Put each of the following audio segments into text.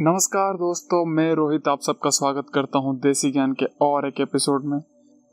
नमस्कार दोस्तों, मैं रोहित आप सबका स्वागत करता हूँ देसी ज्ञान के और एक एपिसोड में।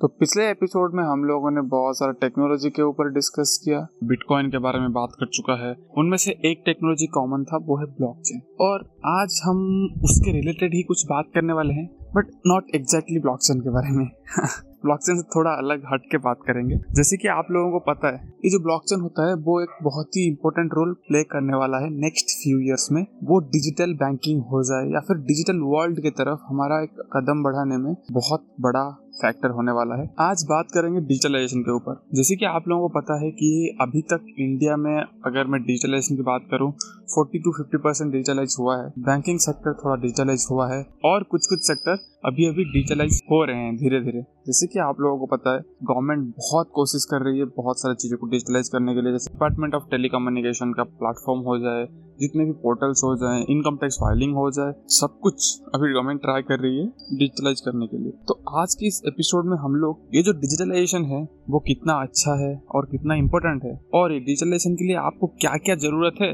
तो पिछले एपिसोड में हम लोगों ने बहुत सारा टेक्नोलॉजी के ऊपर डिस्कस किया। बिटकॉइन के बारे में बात कर चुका है। उनमें से एक टेक्नोलॉजी कॉमन था, वो है ब्लॉकचेन और आज हम उसके रिलेटेड ही कुछ बात करने वाले हैं बट नॉट एग्जैक्टली ब्लॉकचेन के बारे में। ब्लॉकचेन से थोड़ा अलग हट के बात करेंगे। जैसे कि आप लोगों को पता है, ये जो ब्लॉकचेन होता है, वो एक बहुत ही इंपॉर्टेंट रोल प्ले करने वाला है नेक्स्ट फ्यू इयर्स में। वो डिजिटल बैंकिंग हो जाए या फिर डिजिटल वर्ल्ड की तरफ़ हमारा एक कदम बढ़ाने में बहुत बड़ा फैक्टर होने वाला है। आज बात करेंगे डिजिटलाइजेशन के ऊपर। जैसे कि आप लोगों को पता है कि अभी तक इंडिया में अगर मैं डिजिटलाइजेशन की बात करूँ 40 टू 50 परसेंट डिजिटलाइज हुआ है। बैंकिंग सेक्टर थोड़ा डिजिटलाइज हुआ है और कुछ कुछ सेक्टर अभी अभी डिजिटलाइज हो रहे हैं धीरे धीरे जैसे कि आप लोगों को पता है गवर्नमेंट बहुत कोशिश कर रही है बहुत सारी चीज़ों को डिजिटलाइज करने के लिए। जैसे डिपार्टमेंट ऑफ़ टेलीकम्युनिकेशन का प्लेटफॉर्म हो जाए, जितने भी पोर्टल्स हो जाए इनकम टैक्स फाइलिंग हो जाए, सब कुछ अभी गवर्नमेंट ट्राई कर रही है डिजिटलाइज करने के लिए। तो आज के इस एपिसोड में हम लोग, ये जो डिजिटलाइजेशन है, वो कितना अच्छा है और कितना इम्पोर्टेंट है? और ये डिजिटलाइजेशन के लिए आपको क्या क्या ज़रूरत है?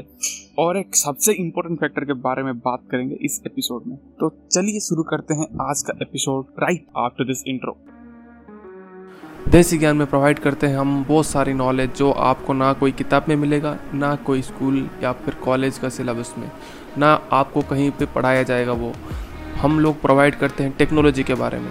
और एक सबसे इम्पोर्टेंट फैक्टर के बारे में बात करेंगे इस एपिसोड में। तो चलिए शुरू करते हैं आज का episode right after this intro Desi Gyan में प्रोवाइड करते हैं हम बहुत सारी नॉलेज जो आपको ना कोई किताब में मिलेगा, ना कोई स्कूल या फिर कॉलेज का सिलेबस में, ना आपको कहीं पे पढ़ाया जाएगा वो। हम लोग प्रोवाइड करते हैं टेक्नोलॉजी के बारे में।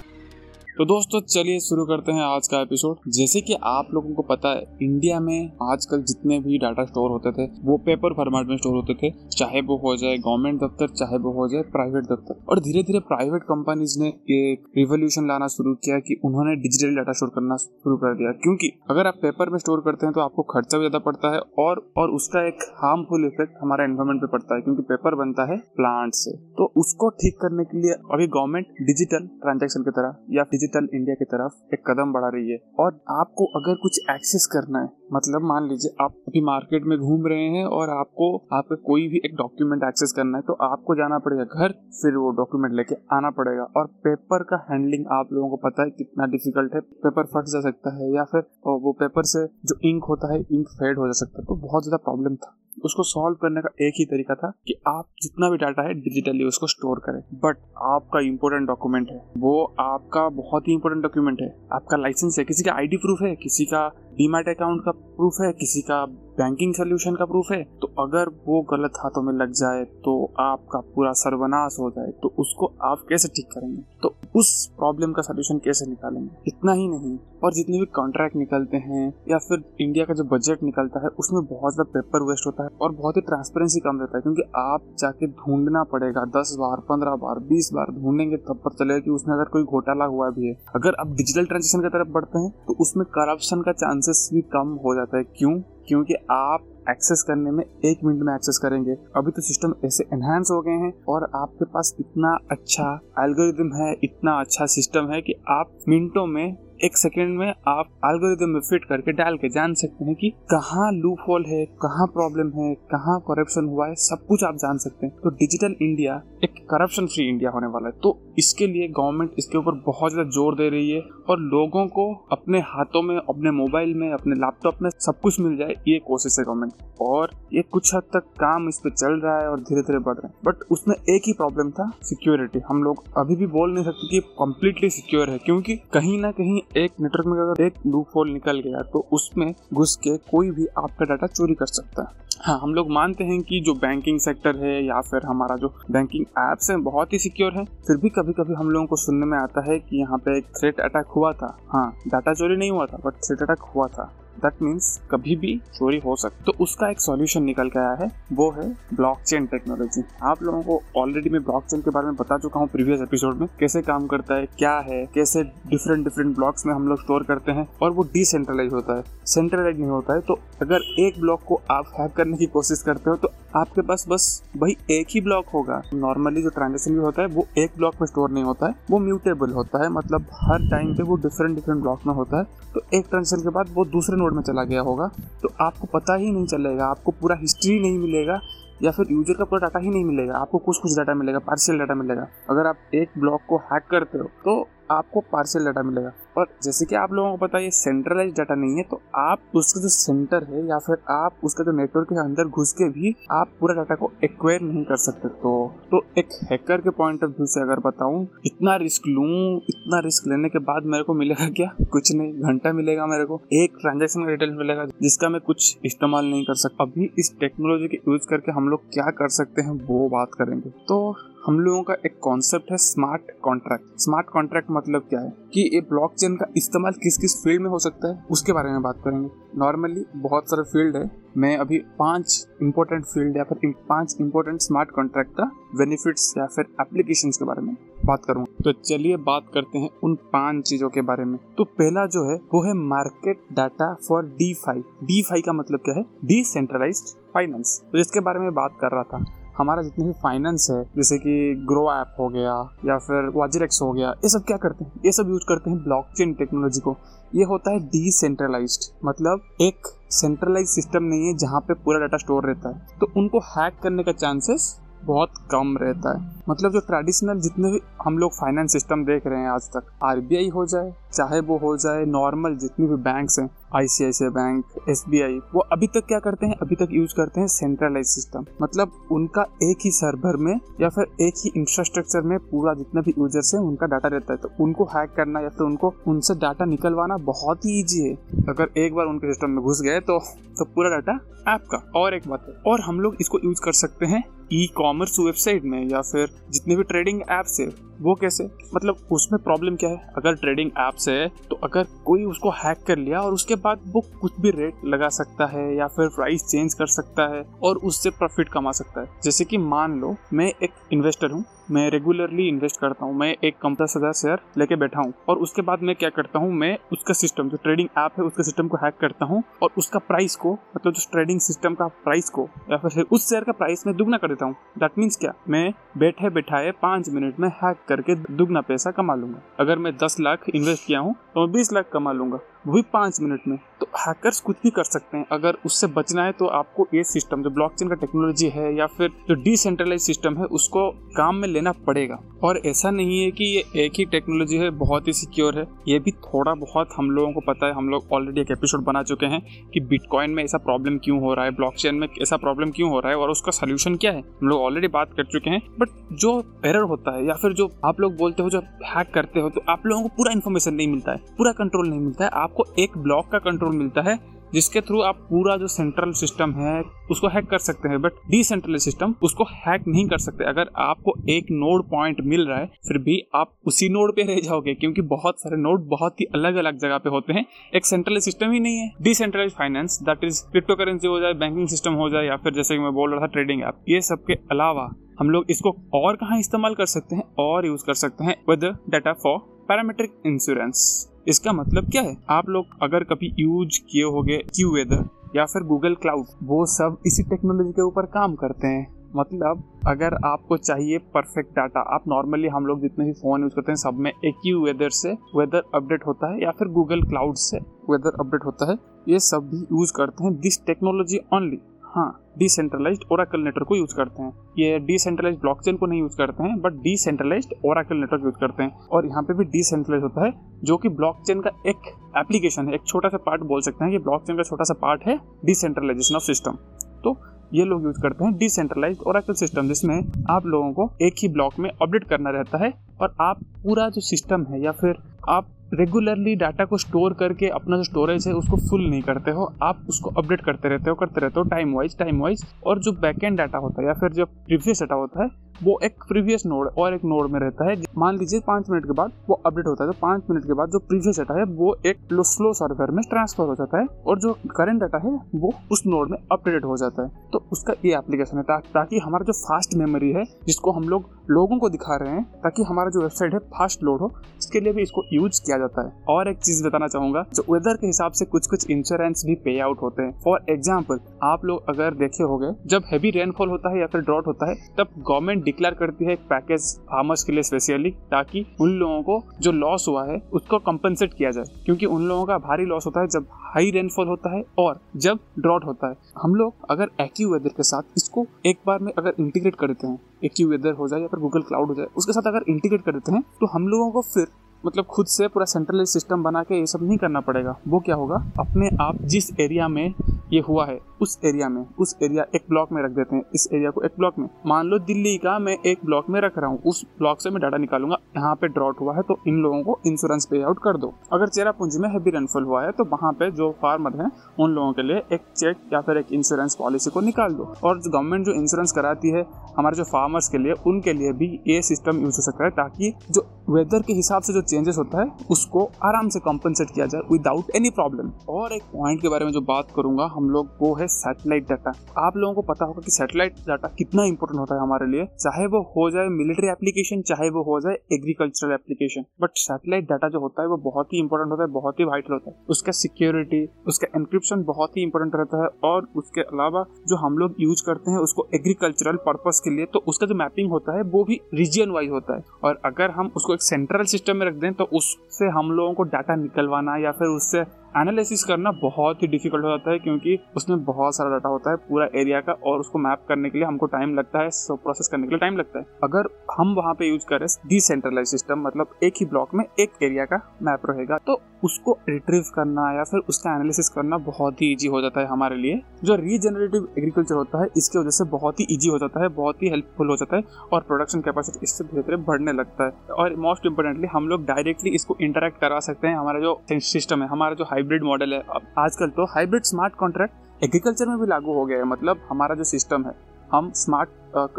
तो दोस्तों, चलिए शुरू करते हैं आज का एपिसोड जैसे कि आप लोगों को पता है इंडिया में आजकल जितने भी डाटा स्टोर होते थे, वो पेपर फॉर्मेट में स्टोर होते थे। चाहे वो हो जाए गवर्नमेंट दफ्तर, चाहे वो हो जाए प्राइवेट दफ्तर। और धीरे धीरे प्राइवेट कंपनीज़ ने एक रिवोल्यूशन लाना शुरू किया कि उन्होंने डिजिटल डाटा स्टोर करना शुरू कर दिया। क्योंकि अगर आप पेपर में स्टोर करते हैं तो आपको खर्चा भी ज़्यादा पड़ता है और और उसका एक हार्मफुल इफ़ेक्ट हमारे एनवायरमेंट पे पड़ता है, क्योंकि पेपर बनता है प्लांट से। तो उसको ठीक करने के लिए अभी गवर्नमेंट डिजिटल ट्रांजेक्शन की तरह या डिजिटल इंडिया की तरफ़ एक कदम बढ़ा रही है। और आपको अगर कुछ एक्सेस करना है मतलब मान लीजिए आप अभी मार्केट में घूम रहे हैं और आपको, आपका कोई भी एक डॉक्यूमेंट एक्सेस करना है तो आपको जाना पड़ेगा घर, फिर वो डॉक्यूमेंट लेके आना पड़ेगा। और पेपर का हैंडलिंग आप लोगों को पता है कितना डिफ़िकल्ट है। पेपर फट जा सकता है या फिर वो पेपर से जो इंक होता है इंक फेड हो जा सकता है। तो बहुत ज़्यादा प्रॉब्लम था। उसको सॉल्व करने का एक ही तरीका था कि आप जितना भी डाटा है डिजिटली उसको स्टोर करें। बट आपका इंपॉर्टेंट डॉक्यूमेंट है। वो आपका बहुत ही इंपॉर्टेंट डॉक्यूमेंट है। आपका लाइसेंस है। किसी का आईडी प्रूफ है, किसी का डीमैट अकाउंट का प्रूफ है, किसी का बैंकिंग सोल्यूशन का प्रूफ है तो अगर वो गलत हाथों में लग जाए तो आपका पूरा सर्वनाश हो जाए तो उसको आप कैसे ठीक करेंगे? तो उस प्रॉब्लम का सोल्यूशन कैसे निकालेंगे? इतना ही नहीं, और जितने भी कॉन्ट्रैक्ट निकलते हैं, या फिर इंडिया का जो बजट निकलता है, उसमें बहुत ज़्यादा पेपर वेस्ट होता है, और बहुत ही ट्रांसपेरेंसी कम रहता है, क्योंकि आप जाके ढूंढना पड़ेगा, दस बार, पंद्रह बार, बीस बार ढूंढेंगे, तब पता चलेगा कि उसमें अगर कोई घोटाला हुआ भी है। अगर आप डिजिटल ट्रांजेक्शन की तरफ़ बढ़ते हैं तो उसमें करप्शन का चांसेस भी कम हो जाता है। क्यों? क्योंकि आप एक्सेस करने में एक मिनट में एक्सेस करेंगे। अभी तो सिस्टम ऐसे एनहांस हो गए हैं और आपके पास इतना अच्छा एल्गोरिदम है, इतना अच्छा सिस्टम है कि आप मिनटों में एक सेकेंड में आप एल्गोरिदम में फिट करके डाल के जान सकते हैं कि कहाँ लूप होल है, कहाँ प्रॉब्लम है, कहाँ करप्शन हुआ है, सब कुछ आप जान सकते हैं। तो डिजिटल इंडिया एक करप्शन फ्री इंडिया होने वाला है। तो इसके लिए गवर्नमेंट इसके ऊपर बहुत ज़्यादा ज़ोर दे रही है और लोगों को अपने हाथों में, अपने मोबाइल में, अपने लैपटॉप में सब कुछ मिल जाए, ये कोशिश है गवर्नमेंट और ये कुछ हद तक काम इस पे चल रहा है और धीरे धीरे बढ़ रहा है। बट उसमें एक ही प्रॉब्लम था सिक्योरिटी हम लोग अभी भी बोल नहीं सकते कि कम्प्लीटली सिक्योर है, क्योंकि कहीं ना कहीं एक नेटवर्क में अगर एक लूप होल निकल गया तो उसमें घुस के कोई भी आपका डाटा चोरी कर सकता है। हाँ हम लोग मानते हैं कि जो बैंकिंग सेक्टर है या फिर हमारा जो बैंकिंग एप्स है, बहुत ही सिक्योर है। फिर भी कभी कभी हम लोगों को सुनने में आता है कि यहाँ पे एक थ्रेट अटैक हुआ था। हाँ डाटा चोरी नहीं हुआ था बट थ्रेट अटैक हुआ था। दैट मीन्स कभी भी चोरी हो सकती तो उसका एक सॉल्यूशन निकल के आया है, वो है ब्लॉकचेन टेक्नोलॉजी आप लोगों को ऑलरेडी मैं ब्लॉकचेन के बारे में बता चुका हूँ प्रीवियस एपिसोड में, कैसे काम करता है, क्या है, कैसे डिफरेंट डिफरेंट ब्लॉक्स में हम लोग स्टोर करते हैं, और वो डिसेंट्रलाइज होता है. सेंट्रलाइज नहीं होता है तो अगर एक ब्लॉक को आप हैक करने की कोशिश करते हो तो आपके पास बस वही एक ही ब्लॉक होगा. नॉर्मली जो ट्रांजेक्शन भी होता है, वो एक ब्लॉक में स्टोर नहीं होता है, वो म्यूटेबल होता है. मतलब हर टाइम पे वो डिफरेंट डिफरेंट ब्लॉक में होता है. तो एक ट्रांजेक्शन के बाद वो दूसरे नोड में चला गया होगा तो आपको पता ही नहीं चलेगा, आपको पूरा हिस्ट्री नहीं मिलेगा, या फिर यूज़र का पूरा डाटा ही नहीं मिलेगा, आपको कुछ कुछ डाटा मिलेगा पार्शियल डाटा मिलेगा। अगर आप एक ब्लॉक को हैक करते हो तो आपको पार्शियल डाटा मिलेगा। और जैसे कि आप लोगों को पता है, ये सेंट्रलाइज डाटा नहीं है तो आप उसका जो सेंटर है या फिर आप उसका जो नेटवर्क के अंदर घुस के भी आप पूरा डाटा को एक्वायर नहीं कर सकते। तो तो एक हैकर के पॉइंट ऑफ़ व्यू से अगर बताऊँ, इतना रिस्क लूँ, इतना रिस्क लेने के बाद मेरे को मिलेगा क्या? कुछ नहीं, घंटा मिलेगा मेरे को। एक ट्रांजेक्शन का डिटेल मिलेगा जिसका मैं कुछ इस्तेमाल नहीं कर सकता। अभी इस टेक्नोलॉजी के यूज़ करके हम लोग क्या कर सकते हैं, वो बात करेंगे। तो हम लोगों का एक कॉन्सेप्ट है स्मार्ट कॉन्ट्रैक्ट स्मार्ट कॉन्ट्रैक्ट मतलब क्या है? कि ये ब्लॉकचेन का इस्तेमाल किस किस फ़ील्ड में हो सकता है, उसके बारे में बात करेंगे. नॉर्मली बहुत सारे फ़ील्ड है. मैं अभी पाँच इंपॉर्टेंट फ़ील्ड या फिर पाँच इंपॉर्टेंट स्मार्ट कॉन्ट्रैक्ट का बेनिफिट्स या फिर एप्लीकेशन के बारे में बात करूँगा. तो चलिए बात करते हैं उन पाँच चीज़ों के बारे में. तो पहला जो है, वो है market data for DeFi DeFi का मतलब क्या है? डिसेंट्रलाइज फाइनेंस तो इसके बारे में बात कर रहा था. हमारा जितने भी फाइनेंस है, जैसे कि ग्रो ऐप हो गया, या फिर वाजरेक्स हो गया, ये सब क्या करते हैं? ये सब यूज़ करते हैं ब्लॉकचेन टेक्नोलॉजी को। ये होता है डिसेंट्रलाइज्ड मतलब एक सेंट्रलाइज सिस्टम नहीं है जहाँ पे पूरा डाटा स्टोर रहता है। तो उनको हैक करने का चांसेस बहुत कम रहता है। मतलब जो ट्रेडिशनल जितने भी हम लोग फाइनेंस सिस्टम देख रहे हैं आज तक आरबीआई हो जाए, चाहे वो हो जाए नॉर्मल जितनी भी बैंक्स हैं आईसीआईसीआई बैंक, एसबीआई, वो अभी तक क्या करते हैं? अभी तक यूज़ करते हैं सेंट्रलाइज सिस्टम मतलब उनका एक ही सर्वर में या फिर एक ही इंफ्रास्ट्रक्चर में पूरा जितना भी यूज़र्स है, उनका डाटा रहता है। तो उनको हैक करना या फिर उनको, उनसे डाटा निकलवाना बहुत ही ईजी है। अगर एक बार उनके सिस्टम में घुस गए तो तो पूरा डाटा ऐप का और एक बात है, और हम लोग इसको यूज़ कर सकते हैं ई कॉमर्स वेबसाइट में या फिर जितने भी ट्रेडिंग एप्स है, वो कैसे? मतलब उसमें प्रॉब्लम क्या है? अगर ट्रेडिंग एप्स है तो अगर कोई उसको हैक कर लिया और उसके बाद वो कुछ भी रेट लगा सकता है या फिर प्राइस चेंज कर सकता है और उससे प्रॉफिट कमा सकता है। जैसे कि मान लो, मैं एक इन्वेस्टर हूँ मैं रेगुलरली इन्वेस्ट करता हूँ। मैं एक कम दस हज़ार शेयर लेके बैठा हूँ। और उसके बाद मैं क्या करता हूँ, मैं उसका सिस्टम जो ट्रेडिंग ऐप है, उसके सिस्टम को हैक करता हूँ और उसका प्राइस को मतलब जो ट्रेडिंग सिस्टम का प्राइस को, या फिर उस शेयर का प्राइस मैं दुगना कर देता हूँ। दैट मीन्स क्या? मैं बैठे बैठाए पाँच मिनट में हैक करके दुगना पैसा कमा लूँगा। अगर मैं दस लाख इन्वेस्ट किया हूँ तो मैं बीस लाख कमा लूँगा। वो भी पाँच मिनट में। तो हैकर्स कुछ भी कर सकते हैं। अगर उससे बचना है तो आपको ये सिस्टम जो ब्लॉकचेन का टेक्नोलॉजी है या फिर जो डिसेंट्रलाइज सिस्टम है, उसको काम में लेना पड़ेगा। और ऐसा नहीं है कि ये एक ही टेक्नोलॉजी है, बहुत ही सिक्योर है। ये भी थोड़ा बहुत हम लोगों को पता है। हम लोग ऑलरेडी एक एपिसोड बना चुके हैं कि बिटकॉइन में ऐसा प्रॉब्लम क्यों हो रहा है ब्लॉकचेन में ऐसा प्रॉब्लम क्यों हो रहा है और उसका सोल्यूशन क्या है। हम लोग ऑलरेडी बात कर चुके हैं। बट जो एरर होता है या फिर जो आप लोग बोलते हो, जो हैक करते हो तो आप लोगों को पूरा इन्फॉर्मेशन नहीं मिलता है, पूरा कंट्रोल नहीं मिलता है। आपको एक ब्लॉक का कंट्रोल मिलता है, जिसके थ्रू आप पूरा जो सेंट्रल सिस्टम है, उसको हैक कर सकते हैं बट डिसेंट्रलाइज सिस्टम उसको हैक नहीं कर सकते। अगर आपको एक नोड पॉइंट मिल रहा है, फिर भी आप उसी नोड पे रह जाओगे, क्योंकि बहुत सारे नोड बहुत ही अलग अलग जगह पे होते हैं। एक सेंट्रलाइज सिस्टम ही नहीं है। Decentralize finance that is crypto currency हो जाए बैंकिंग सिस्टम हो जाए, या फिर जैसे कि मैं बोल रहा था ट्रेडिंग ऐप ये सब के अलावा हम लोग इसको और कहाँ इस्तेमाल कर सकते हैं, और यूज़ कर सकते हैं with data for parametric insurance इसका मतलब क्या है? आप लोग अगर कभी यूज़ किए होगे क्यू वेदर या फिर गूगल क्लाउड वो सब इसी टेक्नोलॉजी के ऊपर काम करते हैं। मतलब अगर आपको चाहिए परफेक्ट डाटा आप नॉर्मली हम लोग जितने भी फ़ोन यूज़ करते हैं, सब में एक ही वेदर से वेदर अपडेट होता है या फिर गूगल क्लाउड से वेदर अपडेट होता है, ये सब भी यूज़ करते हैं दिस टेक्नोलॉजी ओनली हाँ डिसेंट्रलाइज ओराकल नेटवर्क को यूज़ करते हैं। ये डिसेंट्रलाइज ब्लॉकचेन को नहीं यूज़ करते हैं but decentralize oracle network use करते हैं। और यहाँ पे भी डिसेंट्रलाइज होता है, जो कि ब्लॉकचेन का एक एप्लीकेशन है, एक छोटा सा पार्ट बोल सकते हैं कि ब्लॉकचेन का छोटा सा पार्ट है डिसेंट्रलाइजेशन ऑफ़ सिस्टम तो ये लोग यूज़ करते हैं डिसेंट्रलाइज ओराकल सिस्टम जिसमें आप लोगों को एक ही ब्लॉक में अपडेट करना रहता है, और आप पूरा जो सिस्टम है या फिर आप रेगुलरली डाटा को स्टोर करके अपना जो स्टोरेज है उसको फुल नहीं करते हो। आप उसको अपडेट करते रहते हो, करते रहते हो टाइम वाइज टाइम वाइज और जो बैकएंड डाटा होता है या फिर जो प्रीवियस डाटा होता है वो एक प्रीवियस नोड और एक नोड में रहता है। मान लीजिए पाँच मिनट के बाद वो अपडेट होता है तो पाँच मिनट के बाद जो प्रीवियस डाटा है वो एक स्लो सर्वर में ट्रांसफ़र हो जाता है और जो करंट डाटा है वो उस नोड में अपडेट हो जाता है। तो उसका ये एप्लीकेशन है ता, ताकि हमारा जो फास्ट मेमोरी है जिसको हम लोग लोगों को दिखा रहे हैं ताकि हमारा जो वेबसाइट है फास्ट लोड हो इसके लिए भी इसको यूज़ किया जाता है। और एक चीज़ बताना चाहूँगा जो वेदर के हिसाब से कुछ कुछ इंश्योरेंस भी पे आउट होते हैं। फॉर एग्ज़ाम्पल आप लोग अगर देखे हो जब हैवी रेनफॉल होता है या फिर ड्रॉट होता है तब गवर्नमेंट डिक्लेयर करती है पैकेज फार्मर्स के लिए स्पेशली ताकि उन लोगों को जो लॉस हुआ है, उसको कंपनसेट किया जाए। क्योंकि उन लोगों का भारी लॉस होता है जब हाई रेनफॉल होता है और जब ड्रॉट होता है। हम लोग अगर एक्यू वेदर के साथ इसको एक बार में अगर इंटीग्रेट कर देते हैं एक्यू वेदर हो जाए या फिर गूगल क्लाउड हो जाए, उसके साथ अगर इंटीग्रेट कर देते हैं तो हम लोगों को फिर मतलब खुद से पूरा सेंट्रलाइज सिस्टम बना के ये सब नहीं करना पड़ेगा। वो क्या होगा? अपने आप जिस एरिया में ये हुआ है, उस एरिया में, उस एरिया एक ब्लॉक में रख देते हैं। इस एरिया को एक ब्लॉक में। मान लो दिल्ली का मैं एक ब्लॉक में रख रहा हूँ, उस ब्लॉक से मैं डाटा निकालूँगा। यहाँ पे ड्रॉट हुआ है तो इन लोगों को इंश्योरेंस पे आउट कर दो। अगर चेरापूंजी में हैवी रेनफॉल हुआ है तो वहाँ पे जो फार्मर है, उन लोगों के लिए एक चेक या फिर एक इंश्योरेंस पॉलिसी को निकाल दो। और जो गवर्नमेंट जो इंश्योरेंस कराती है, हमारे जो फार्मर्स के लिए, उनके लिए भी ये सिस्टम यूज़ हो सकता है, ताकि जो वेदर के हिसाब से जो चेंजेस होता है, उसको आराम से कॉम्पनसेट किया जाए विदाउट एनी प्रॉब्लम और एक पॉइंट के बारे में जो बात करूँगा, हम लोग वो है सैटेलाइट डाटा आप लोगों को पता होगा कि सैटेलाइट डाटा कितना इंपॉर्टेंट होता है हमारे लिए. चाहे वो हो जाए मिलिट्री एप्लीकेशन चाहे वो हो जाए agricultural application but satellite data जो होता है, वो बहुत ही इंपॉर्टेंट होता है, बहुत ही वाइटल होता है. उसका सिक्योरिटी उसका एनक्रिप्शन बहुत ही इंपॉर्टेंट रहता है. और उसके अलावा जो हम लोग यूज़ करते हैं, उसको एग्रीकल्चरल पर्पज के लिए तो उसका जो मैपिंग होता है, वो भी रीजियन वाइज होता है. और अगर हम उसको एक सेंट्रल सिस्टम में रख दें तो उससे हम लोगों को डाटा निकलवाना या फिर उससे एनालिसिस करना बहुत ही डिफ़िकल्ट हो जाता है क्योंकि उसमें बहुत सारा डाटा होता है पूरा एरिया का और उसको मैप करने के लिए हमको टाइम लगता है सो प्रोसेस करने के लिए टाइम लगता है। अगर हम वहाँ पे यूज़ करें डिसेंट्रलाइज सिस्टम मतलब एक ही ब्लॉक में एक एरिया का मैप रहेगा तो उसको रिट्रीव करना या फिर उसका एनालिसिस करना बहुत ही ईजी हो जाता है हमारे लिए। जो रीजनरेटिव एग्रीकल्चर होता है, इसकी वजह से बहुत ही ईजी हो जाता है, बहुत ही हेल्पफुल हो जाता है और प्रोडक्शन कैपेसिटी इससे धीरे धीरे बढ़ने लगता है। और मोस्ट इंपोर्टेंटली हम लोग डायरेक्टली इसको इंटरेक्ट करवा सकते हैं, हमारा जो सिस्टम है, हमारा जो हाइब्रिड मॉडल है। अब आजकल तो हाइब्रिड स्मार्ट कॉन्ट्रैक्ट एग्रीकल्चर में भी लागू हो गया है। मतलब हमारा जो सिस्टम है, हम स्मार्ट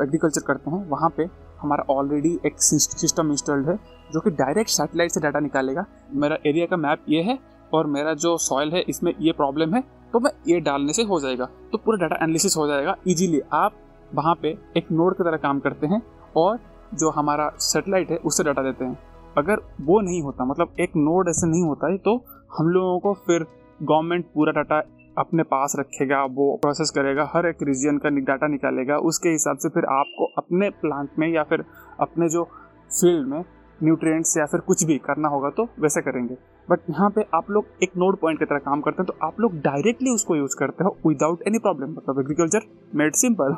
एग्रीकल्चर करते हैं, वहाँ पे हमारा ऑलरेडी एक सिस्टम इंस्टॉल्ड है, जो कि डायरेक्ट सैटेलाइट से डाटा निकालेगा। मेरा एरिया का मैप ये है और मेरा जो सॉयल है, इसमें ये प्रॉब्लम है तो मैं ये डालने से हो जाएगा। तो पूरा डाटा एनालिसिस हो जाएगा इजीली आप वहाँ पे एक नोड की तरह काम करते हैं और जो हमारा सेटेलाइट है, उससे डाटा देते हैं। अगर वो नहीं होता मतलब एक नोड ऐसे नहीं होता है तो हम लोगों को फिर गवर्नमेंट पूरा डाटा अपने पास रखेगा, वो प्रोसेस करेगा, हर एक रीजन का डाटा निकालेगा, उसके हिसाब से फिर आपको अपने प्लांट में या फिर अपने जो फ़ील्ड में न्यूट्रिएंट्स या फिर कुछ भी करना होगा तो वैसे करेंगे। बट यहाँ पे आप लोग एक नोड पॉइंट की तरह काम करते हैं तो आप लोग डायरेक्टली उसको यूज़ करते हो विदाउट एनी प्रॉब्लम मतलब एग्रीकल्चर मेड सिंपल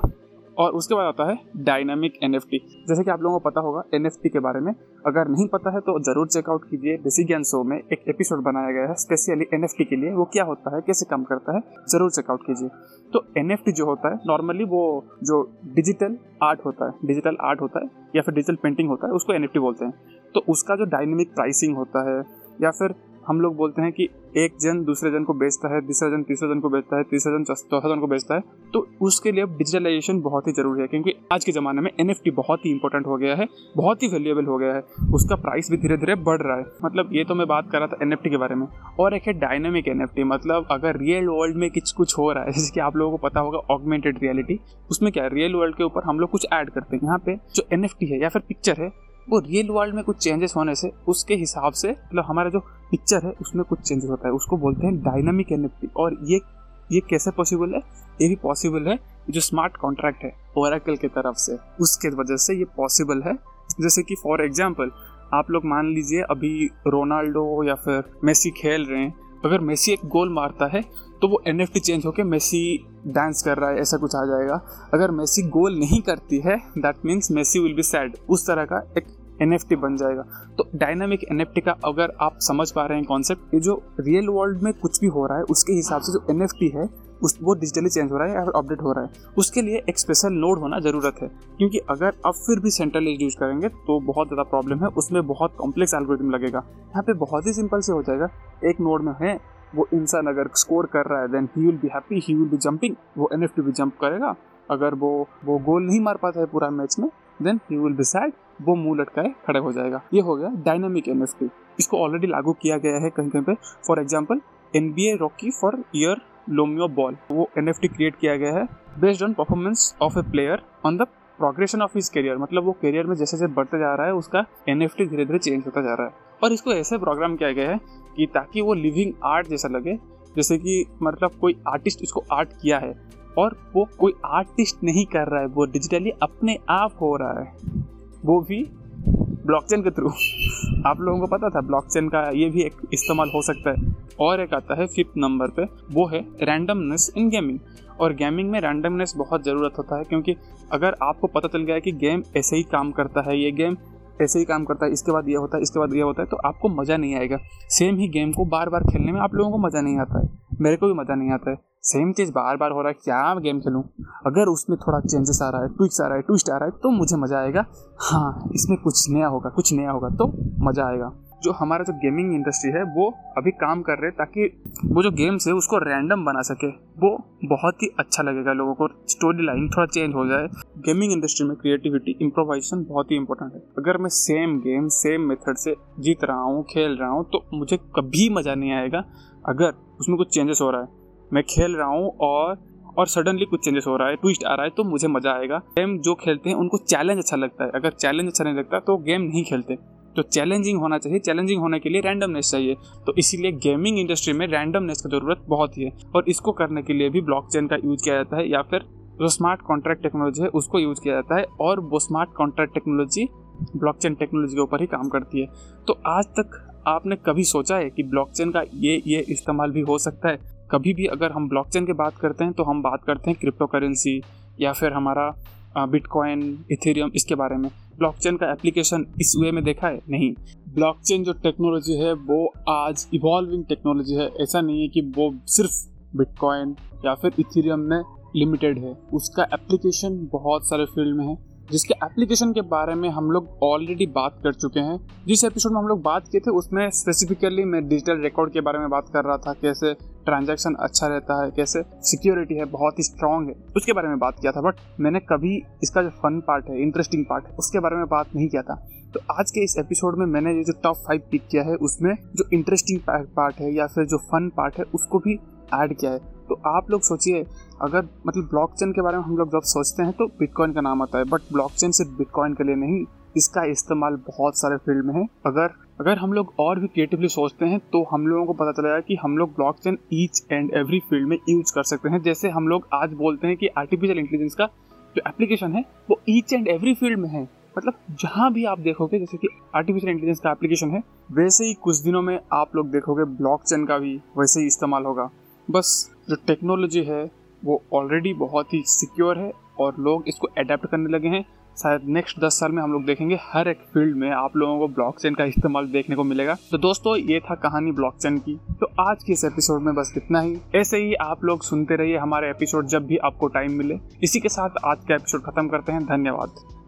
और उसके बाद आता है डायनामिक एनएफटी जैसे कि आप लोगों को पता होगा एन के बारे में। अगर नहीं पता है तो ज़रूर चेकआउट कीजिए बेसिक ज्ञान शो में एक एपिसोड बनाया गया है स्पेशली एनएफटी के लिए। वो क्या होता है, कैसे काम करता है, ज़रूर चेकआउट कीजिए। तो एनएफटी जो होता है नॉर्मली वो जो डिजिटल आर्ट होता है डिजिटल आर्ट होता है, या फिर डिजिटल पेंटिंग होता है, उसको एनएफटी बोलते हैं। तो उसका जो डायनेमिक प्राइसिंग होता है, या फिर हम लोग बोलते हैं कि एक जन दूसरे जन को बेचता है दूसरा जन तीसरे जन को बेचता है, तीसरा जन चौथा जन को बेचता है तो उसके लिए डिजिटलाइजेशन बहुत ही ज़रूरी है, क्योंकि आज के ज़माने में एनएफटी बहुत ही इंपॉर्टेंट हो गया है, बहुत ही वैल्यूएबल हो गया है, उसका प्राइस भी धीरे धीरे बढ़ रहा है। मतलब ये तो मैं बात कर रहा था एनएफटी के बारे में। और एक है डायनेमिक एनएफटी मतलब अगर रियल वर्ल्ड में कुछ कुछ हो रहा है, जैसे कि आप लोगों को पता होगा ऑगमेंटेड रियलिटी उसमें क्या है रियल वर्ल्ड के ऊपर हम लोग कुछ ऐड करते हैं। यहाँ पे जो एनएफटी है या फिर पिक्चर है वो रियल वर्ल्ड में कुछ चेंजेस होने से, उसके हिसाब से मतलब हमारा जो पिक्चर है, उसमें कुछ चेंजेस होता है। उसको बोलते हैं डायनामिक एन और ये ये कैसे पॉसिबल है? ये भी पॉसिबल है जो स्मार्ट कॉन्ट्रैक्ट है ओरेकल की तरफ़ से। उसके वजह से ये पॉसिबल है। जैसे कि फॉर एग्ज़ाम्पल आप लोग मान लीजिए अभी रोनाल्डो या फिर मेसी खेल रहे हैं। अगर मेसी एक गोल मारता है तो वो एनएफटी चेंज होकर मेसी डांस कर रहा है, ऐसा कुछ आ जाएगा। अगर मेसी गोल नहीं करती है that means Messi will be sad उस तरह का एक एनएफटी बन जाएगा। तो डायनामिक एन का अगर आप समझ पा रहे हैं कॉन्सेप्ट ये जो रियल वर्ल्ड में कुछ भी हो रहा है, उसके हिसाब से जो एनएफटी है, उस, वो डिजिटली चेंज हो रहा है या अपडेट हो रहा है। उसके लिए एक स्पेशल नोड होना ज़रूरत है, क्योंकि अगर अब फिर भी सेंट्रलाइज यूज़ करेंगे तो बहुत ज़्यादा प्रॉब्लम है, उसमें बहुत कॉम्प्लेक्स एल्गोरिथम लगेगा। यहाँ पे बहुत ही सिंपल से हो जाएगा। एक नोड में है वो इंसान अगर स्कोर कर रहा है then he will be happy he will be jumping वो एनएफटी भी जंप करेगा। अगर वो वो गोल नहीं मार पाता है पूरा मैच में then he will be sad वो मुँह लटकाए खड़े हो जाएगा। ये हो गया डायनामिक एनएफटी इसको ऑलरेडी लागू किया गया है कहीं कहीं पे। For example N B A rookie for year LaMelo Ball वो एन क्रिएट किया गया है based on performance of a player on the progression of his career मतलब वो करियर में जैसे जैसे बढ़ते जा रहा है, उसका एन धीरे धीरे चेंज होता जा रहा है। और इसको ऐसे प्रोग्राम किया गया है कि ताकि वो लिविंग आर्ट जैसा लगे, जैसे कि मतलब कोई आर्टिस्ट इसको आर्ट किया है और वो कोई आर्टिस्ट नहीं कर रहा है, वो डिजिटली अपने आप हो रहा है। वो भी ब्लॉकचेन के थ्रू आप लोगों को पता था ब्लॉकचेन का ये भी एक इस्तेमाल हो सकता है। और एक आता है फिफ्थ नंबर पे, वो है रैंडमनेस इन गेमिंग और गेमिंग में रैंडमनेस बहुत ज़रूरत होता है, क्योंकि अगर आपको पता चल गया है कि गेम ऐसे ही काम करता है, ये गेम ऐसे ही काम करता है, इसके बाद ये होता है, इसके बाद ये होता है तो आपको मज़ा नहीं आएगा। सेम ही गेम को बार बार खेलने में आप लोगों को मज़ा नहीं आता है। मेरे को भी मज़ा नहीं आता है। सेम चीज़ बार बार हो रहा है, क्या गेम खेलूँ? अगर उसमें थोड़ा चेंजेस आ रहा है ट्विक्स आ रहा है ट्विस्ट आ रहा है तो मुझे मज़ा आएगा। हाँ इसमें कुछ नया होगा, कुछ नया होगा तो मज़ा आएगा। जो हमारा जो गेमिंग इंडस्ट्री है, वो अभी काम कर रहे ताकि वो जो गेम्स है, उसको रैंडम बना सके। वो बहुत ही अच्छा लगेगा लोगों को स्टोरी लाइन थोड़ा चेंज हो जाए। गेमिंग इंडस्ट्री में क्रिएटिविटी इम्प्रोवाइजेशन बहुत ही इंपॉर्टेंट है। अगर मैं सेम गेम सेम मेथड से जीत रहा हूँ, खेल रहा हूँ तो मुझे कभी मज़ा नहीं आएगा। अगर उसमें कुछ चेंजेस हो रहा है, मैं खेल रहा हूँ और और सडनली कुछ चेंजेस हो रहा है ट्विस्ट आ रहा है तो मुझे मज़ा आएगा। गेम जो खेलते हैं, उनको चैलेंज अच्छा लगता है। अगर चैलेंज अच्छा नहीं लगता तो गेम नहीं खेलते। तो चैलेंजिंग होना चाहिए। चैलेंजिंग होने के लिए रैंडमनेस चाहिए। तो इसीलिए गेमिंग इंडस्ट्री में रैंडमनेस की ज़रूरत बहुत ही है। और इसको करने के लिए भी ब्लॉकचेन का यूज़ किया जाता है या फिर जो स्मार्ट कॉन्ट्रैक्ट टेक्नोलॉजी है, उसको यूज़ किया जाता है और वो smart contract technology blockchain technology के ऊपर ही काम करती है। तो आज तक आपने कभी सोचा है कि ब्लॉकचेन का ये ये इस्तेमाल भी हो सकता है? कभी भी अगर हम ब्लॉकचेन की बात करते हैं तो हम बात करते हैं क्रिप्टो करेंसी या फिर हमारा बिटकॉइन इथेरियम इसके बारे में। ब्लॉकचेन का एप्लीकेशन इस वे में देखा है? नहीं। ब्लॉकचेन जो टेक्नोलॉजी है, वो आज इवॉल्विंग टेक्नोलॉजी है। ऐसा नहीं है कि वो सिर्फ़ बिटकॉइन या फिर इथेरियम में लिमिटेड है। उसका एप्लीकेशन बहुत सारे फ़ील्ड में है। जिसके एप्लीकेशन के बारे में हम लोग ऑलरेडी बात कर चुके हैं। जिस एपिसोड में हम लोग बात किए थे, उसमें स्पेसिफिकली मैं डिजिटल रिकॉर्ड के बारे में बात कर रहा था, कैसे ट्रांजैक्शन अच्छा रहता है, कैसे सिक्योरिटी है, बहुत ही स्ट्रांग है, उसके बारे में बात किया था। बट मैंने कभी इसका जो फन पार्ट है इंटरेस्टिंग पार्ट है, उसके बारे में बात नहीं किया था। तो आज के इस एपिसोड में मैंने ये जो टॉप फाइव पिक किया है, उसमें जो इंटरेस्टिंग पार्ट है या फिर जो फन पार्ट है, उसको भी ऐड किया है। तो आप लोग सोचिए, अगर मतलब ब्लॉकचेन के बारे में हम लोग जब सोचते हैं तो बिटकॉइन का नाम आता है बट ब्लॉकचेन सिर्फ़ बिटकॉइन के लिए नहीं, इसका इस्तेमाल बहुत सारे फ़ील्ड में है। अगर अगर हम लोग और भी क्रिएटिवली सोचते हैं तो हम लोगों को पता चलेगा कि हम लोग blockchain each and every field में यूज़ कर सकते हैं। जैसे हम लोग आज बोलते हैं कि आर्टिफिशियल इंटेलिजेंस का जो एप्लीकेशन है, वो ईच एंड एवरी फ़ील्ड में है। मतलब जहाँ भी आप देखोगे, जैसे कि आर्टिफिशियल इंटेलिजेंस का एप्लीकेशन है, वैसे ही कुछ दिनों में आप लोग देखोगे ब्लॉकचेन का भी वैसे ही इस्तेमाल होगा। बस जो टेक्नोलॉजी है, वो ऑलरेडी बहुत ही सिक्योर है और लोग इसको अडेप्ट करने लगे हैं। शायद नेक्स्ट दस साल में हम लोग देखेंगे हर एक फ़ील्ड में आप लोगों को ब्लॉकचेन का इस्तेमाल देखने को मिलेगा। तो दोस्तों, ये था कहानी ब्लॉकचेन की। तो आज के इस एपिसोड में बस इतना ही। ऐसे ही आप लोग सुनते रहिए हमारे एपिसोड जब भी आपको टाइम मिले। इसी के साथ आज का एपिसोड खत्म करते हैं। धन्यवाद।